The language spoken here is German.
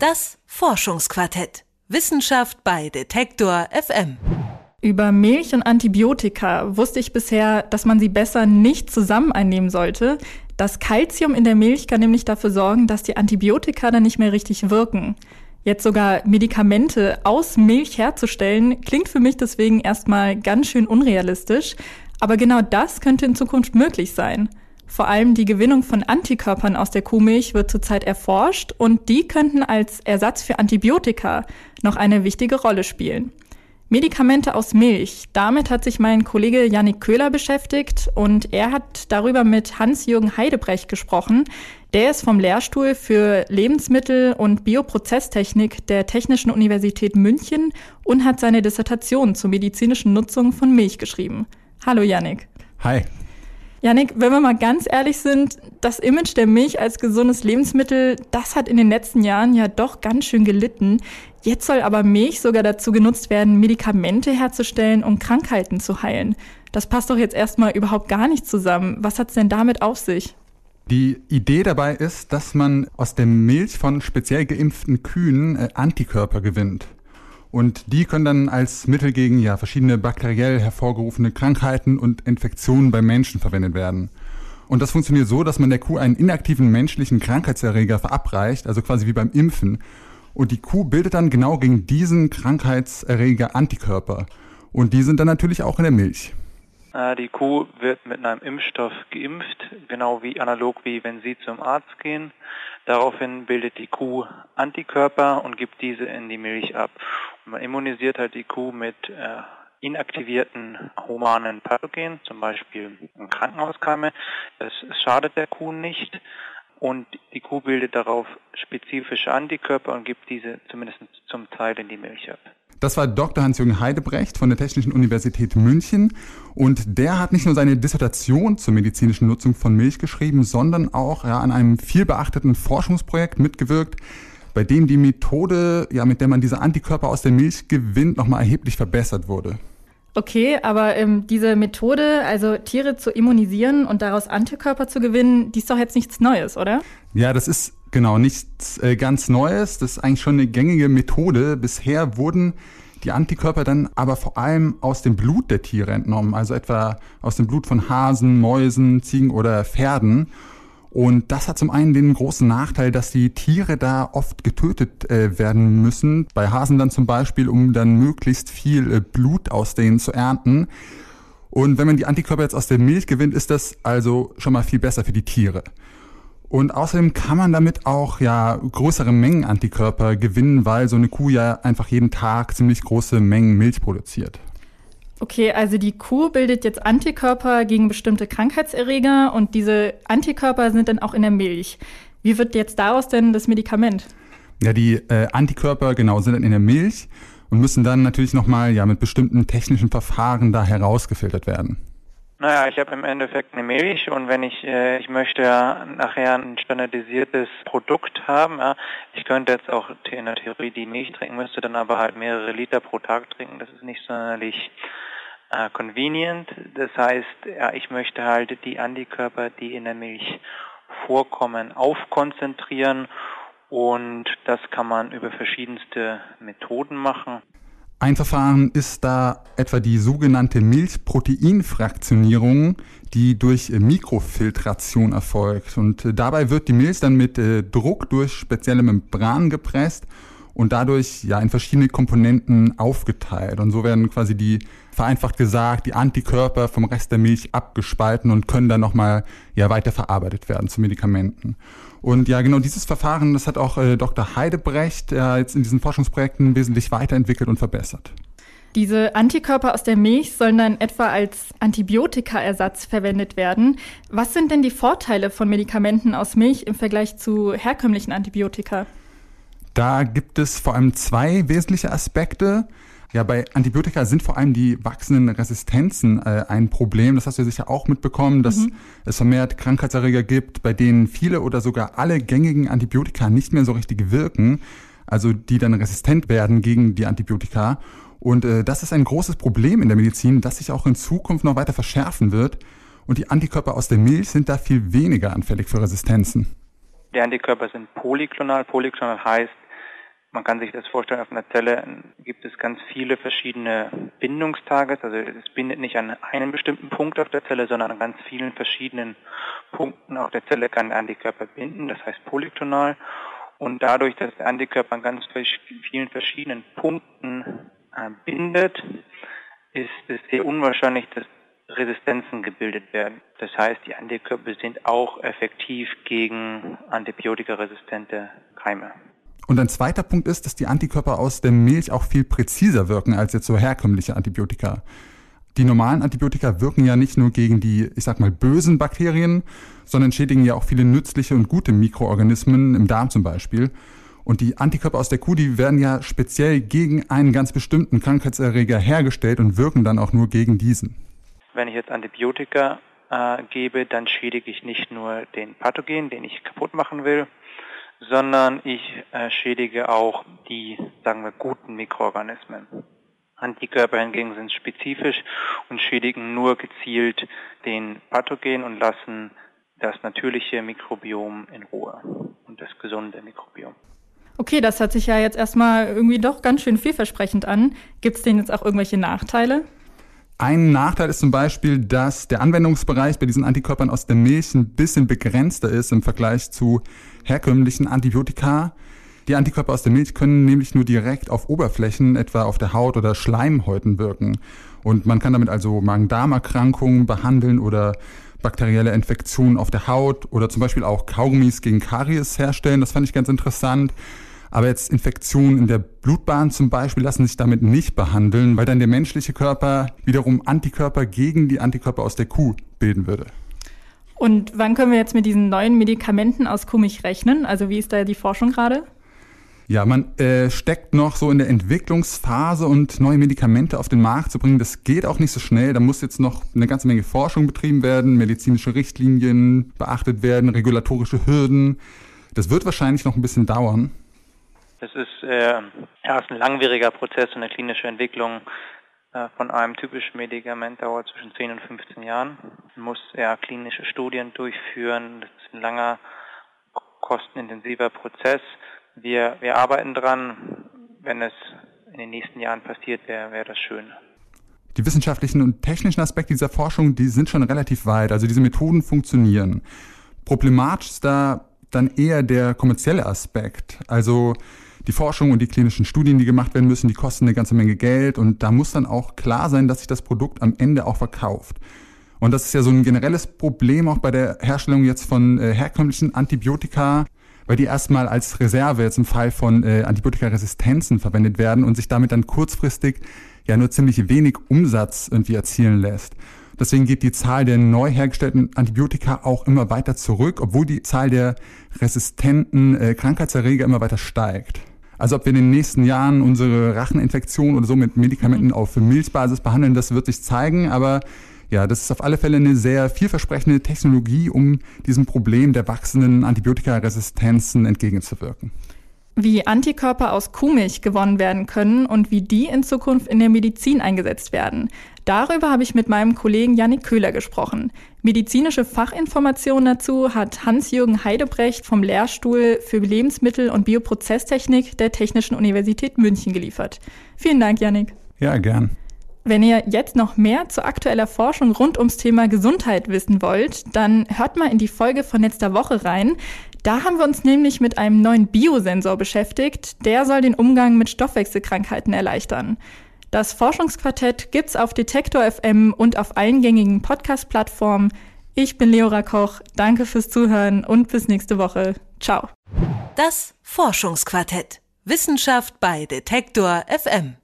Das Forschungsquartett. Wissenschaft bei Detektor FM. Über Milch und Antibiotika wusste ich bisher, dass man sie besser nicht zusammen einnehmen sollte. Das Kalzium in der Milch kann nämlich dafür sorgen, dass die Antibiotika dann nicht mehr richtig wirken. Jetzt sogar Medikamente aus Milch herzustellen, klingt für mich deswegen erstmal ganz schön unrealistisch. Aber genau das könnte in Zukunft möglich sein. Vor allem die Gewinnung von Antikörpern aus der Kuhmilch wird zurzeit erforscht und die könnten als Ersatz für Antibiotika noch eine wichtige Rolle spielen. Medikamente aus Milch. Damit hat sich mein Kollege Yannick Köhler beschäftigt und er hat darüber mit Hans-Jürgen Heidebrecht gesprochen. Der ist vom Lehrstuhl für Lebensmittel- und Bioprozesstechnik der Technischen Universität München und hat seine Dissertation zur medizinischen Nutzung von Milch geschrieben. Hallo Yannick. Hi. Janik, wenn wir mal ganz ehrlich sind, das Image der Milch als gesundes Lebensmittel, das hat in den letzten Jahren ja doch ganz schön gelitten. Jetzt soll aber Milch sogar dazu genutzt werden, Medikamente herzustellen, um Krankheiten zu heilen. Das passt doch jetzt erstmal überhaupt gar nicht zusammen. Was hat's denn damit auf sich? Die Idee dabei ist, dass man aus der Milch von speziell geimpften Kühen äh, Antikörper gewinnt. Und die können dann als Mittel gegen ja, verschiedene bakteriell hervorgerufene Krankheiten und Infektionen bei Menschen verwendet werden. Und das funktioniert so, dass man der Kuh einen inaktiven menschlichen Krankheitserreger verabreicht, also quasi wie beim Impfen. Und die Kuh bildet dann genau gegen diesen Krankheitserreger Antikörper. Und die sind dann natürlich auch in der Milch. Äh, die Kuh wird mit einem Impfstoff geimpft, genau wie analog wie wenn Sie zum Arzt gehen. Daraufhin bildet die Kuh Antikörper und gibt diese in die Milch ab. Und man immunisiert halt die Kuh mit äh, inaktivierten humanen Pathogen, zum Beispiel Krankenhauskeime. Es schadet der Kuh nicht und die Kuh bildet darauf spezifische Antikörper und gibt diese zumindest zum Teil in die Milch ab. Das war Dr. Hans-Jürgen Heidebrecht von der Technischen Universität München. Und der hat nicht nur seine Dissertation zur medizinischen Nutzung von Milch geschrieben, sondern auch ja, an einem vielbeachteten Forschungsprojekt mitgewirkt, bei dem die Methode, ja, mit der man diese Antikörper aus der Milch gewinnt, nochmal erheblich verbessert wurde. Okay, aber ähm, diese Methode, also Tiere zu immunisieren und daraus Antikörper zu gewinnen, die ist doch jetzt nichts Neues, oder? Ja, das ist genau nichts äh, ganz Neues. Das ist eigentlich schon eine gängige Methode. Bisher wurden die Antikörper dann aber vor allem aus dem Blut der Tiere entnommen, also etwa aus dem Blut von Hasen, Mäusen, Ziegen oder Pferden. Und das hat zum einen den großen Nachteil, dass die Tiere da oft getötet äh, werden müssen. Bei Hasen dann zum Beispiel, um dann möglichst viel äh, Blut aus denen zu ernten. Und wenn man die Antikörper jetzt aus der Milch gewinnt, ist das also schon mal viel besser für die Tiere. Und außerdem kann man damit auch ja größere Mengen Antikörper gewinnen, weil so eine Kuh ja einfach jeden Tag ziemlich große Mengen Milch produziert. Okay, also die Kuh bildet jetzt Antikörper gegen bestimmte Krankheitserreger und diese Antikörper sind dann auch in der Milch. Wie wird jetzt daraus denn das Medikament? Ja, die äh, Antikörper genau sind dann in der Milch und müssen dann natürlich nochmal ja mit bestimmten technischen Verfahren da herausgefiltert werden. Naja, ich habe im Endeffekt eine Milch und wenn ich, äh, ich möchte nachher ein standardisiertes Produkt haben, ja, ich könnte jetzt auch in der Theorie die Milch trinken, müsste dann aber halt mehrere Liter pro Tag trinken. Das ist nicht sonderlich äh, convenient. Das heißt, ja, ich möchte halt die Antikörper, die in der Milch vorkommen, aufkonzentrieren und das kann man über verschiedenste Methoden machen. Ein Verfahren ist da etwa die sogenannte Milchproteinfraktionierung, die durch Mikrofiltration erfolgt. Und äh, dabei wird die Milch dann mit äh, Druck durch spezielle Membranen gepresst und dadurch ja in verschiedene Komponenten aufgeteilt. Und so werden quasi die, vereinfacht gesagt, die Antikörper vom Rest der Milch abgespalten und können dann nochmal ja weiter verarbeitet werden zu Medikamenten. Und ja, genau dieses Verfahren, das hat auch äh, Dr. Heidebrecht äh, jetzt in diesen Forschungsprojekten wesentlich weiterentwickelt und verbessert. Diese Antikörper aus der Milch sollen dann etwa als Antibiotikaersatz verwendet werden. Was sind denn die Vorteile von Medikamenten aus Milch im Vergleich zu herkömmlichen Antibiotika? Da gibt es vor allem zwei wesentliche Aspekte. Ja, bei Antibiotika sind vor allem die wachsenden Resistenzen äh, ein Problem. Das hast du ja sicher auch mitbekommen, dass mhm. es vermehrt Krankheitserreger gibt, bei denen viele oder sogar alle gängigen Antibiotika nicht mehr so richtig wirken, also die dann resistent werden gegen die Antibiotika. Und äh, das ist ein großes Problem in der Medizin, das sich auch in Zukunft noch weiter verschärfen wird. Und die Antikörper aus der Milch sind da viel weniger anfällig für Resistenzen. Die Antikörper sind polyklonal. Polyklonal heißt, Man kann sich das vorstellen, auf einer Zelle gibt es ganz viele verschiedene Bindungstage. Also es bindet nicht an einem bestimmten Punkt auf der Zelle, sondern an ganz vielen verschiedenen Punkten auf der Zelle kann der Antikörper binden, das heißt polytonal. Und dadurch, dass der Antikörper an ganz vielen verschiedenen Punkten äh, bindet, ist es sehr unwahrscheinlich, dass Resistenzen gebildet werden. Das heißt, die Antikörper sind auch effektiv gegen antibiotikaresistente Keime. Und ein zweiter Punkt ist, dass die Antikörper aus der Milch auch viel präziser wirken als jetzt so herkömmliche Antibiotika. Die normalen Antibiotika wirken ja nicht nur gegen die, ich sag mal, bösen Bakterien, sondern schädigen ja auch viele nützliche und gute Mikroorganismen im Darm zum Beispiel. Und die Antikörper aus der Kuh, die werden ja speziell gegen einen ganz bestimmten Krankheitserreger hergestellt und wirken dann auch nur gegen diesen. Wenn ich jetzt Antibiotika äh, gebe, dann schädige ich nicht nur den Pathogen, den ich kaputt machen will, sondern ich äh, schädige auch die, sagen wir, guten Mikroorganismen. Antikörper hingegen sind spezifisch und schädigen nur gezielt den Pathogen und lassen das natürliche Mikrobiom in Ruhe und das gesunde Mikrobiom. Okay, das hört sich ja jetzt erstmal irgendwie doch ganz schön vielversprechend an. Gibt es denn jetzt auch irgendwelche Nachteile? Ein Nachteil ist zum Beispiel, dass der Anwendungsbereich bei diesen Antikörpern aus der Milch ein bisschen begrenzter ist im Vergleich zu herkömmlichen Antibiotika. Die Antikörper aus der Milch können nämlich nur direkt auf Oberflächen, etwa auf der Haut oder Schleimhäuten wirken. Und man kann damit also Magen-Darm-Erkrankungen behandeln oder bakterielle Infektionen auf der Haut oder zum Beispiel auch Kaugummis gegen Karies herstellen. Das fand ich ganz interessant. Aber jetzt Infektionen in der Blutbahn zum Beispiel lassen sich damit nicht behandeln, weil dann der menschliche Körper wiederum Antikörper gegen die Antikörper aus der Kuh bilden würde. Und wann können wir jetzt mit diesen neuen Medikamenten aus Kuhmilch rechnen? Also wie ist da die Forschung gerade? Ja, man äh, steckt noch so in der Entwicklungsphase und neue Medikamente auf den Markt zu bringen, das geht auch nicht so schnell. Da muss jetzt noch eine ganze Menge Forschung betrieben werden, medizinische Richtlinien beachtet werden, regulatorische Hürden. Das wird wahrscheinlich noch ein bisschen dauern. Das ist äh, erst ein langwieriger Prozess und eine klinische Entwicklung äh, von einem typischen Medikament dauert zwischen 10 und 15 Jahren. Man muss ja klinische Studien durchführen. Das ist ein langer, kostenintensiver Prozess. Wir, wir arbeiten dran. Wenn es in den nächsten Jahren passiert, wäre wär das schön. Die wissenschaftlichen und technischen Aspekte dieser Forschung, die sind schon relativ weit. Also diese Methoden funktionieren. Problematisch ist da dann eher der kommerzielle Aspekt. Also die Forschung und die klinischen Studien, die gemacht werden müssen, die kosten eine ganze Menge Geld und da muss dann auch klar sein, dass sich das Produkt am Ende auch verkauft. Und das ist ja so ein generelles Problem auch bei der Herstellung jetzt von äh, herkömmlichen Antibiotika, weil die erstmal als Reserve jetzt im Fall von äh, Antibiotikaresistenzen verwendet werden und sich damit dann kurzfristig ja nur ziemlich wenig Umsatz irgendwie erzielen lässt. Deswegen geht die Zahl der neu hergestellten Antibiotika auch immer weiter zurück, obwohl die Zahl der resistenten äh, Krankheitserreger immer weiter steigt. Also ob wir in den nächsten Jahren unsere Racheninfektion oder so mit Medikamenten mhm. auf Milchbasis behandeln, das wird sich zeigen. Aber ja, das ist auf alle Fälle eine sehr vielversprechende Technologie, um diesem Problem der wachsenden Antibiotikaresistenzen entgegenzuwirken wie Antikörper aus Kuhmilch gewonnen werden können und wie die in Zukunft in der Medizin eingesetzt werden. Darüber habe ich mit meinem Kollegen Janik Köhler gesprochen. Medizinische Fachinformationen dazu hat Hans-Jürgen Heidebrecht vom Lehrstuhl für Lebensmittel- und Bioprozesstechnik der Technischen Universität München geliefert. Vielen Dank, Janik. Ja, gern. Wenn ihr jetzt noch mehr zu aktueller Forschung rund ums Thema Gesundheit wissen wollt, dann hört mal in die Folge von letzter Woche rein. Da haben wir uns nämlich mit einem neuen Biosensor beschäftigt. Der soll den Umgang mit Stoffwechselkrankheiten erleichtern. Das Forschungsquartett gibt's auf Detektor FM und auf allen gängigen Podcast-Plattformen. Ich bin Leora Koch. Danke fürs Zuhören und bis nächste Woche. Ciao. Das Forschungsquartett. Wissenschaft bei Detektor FM.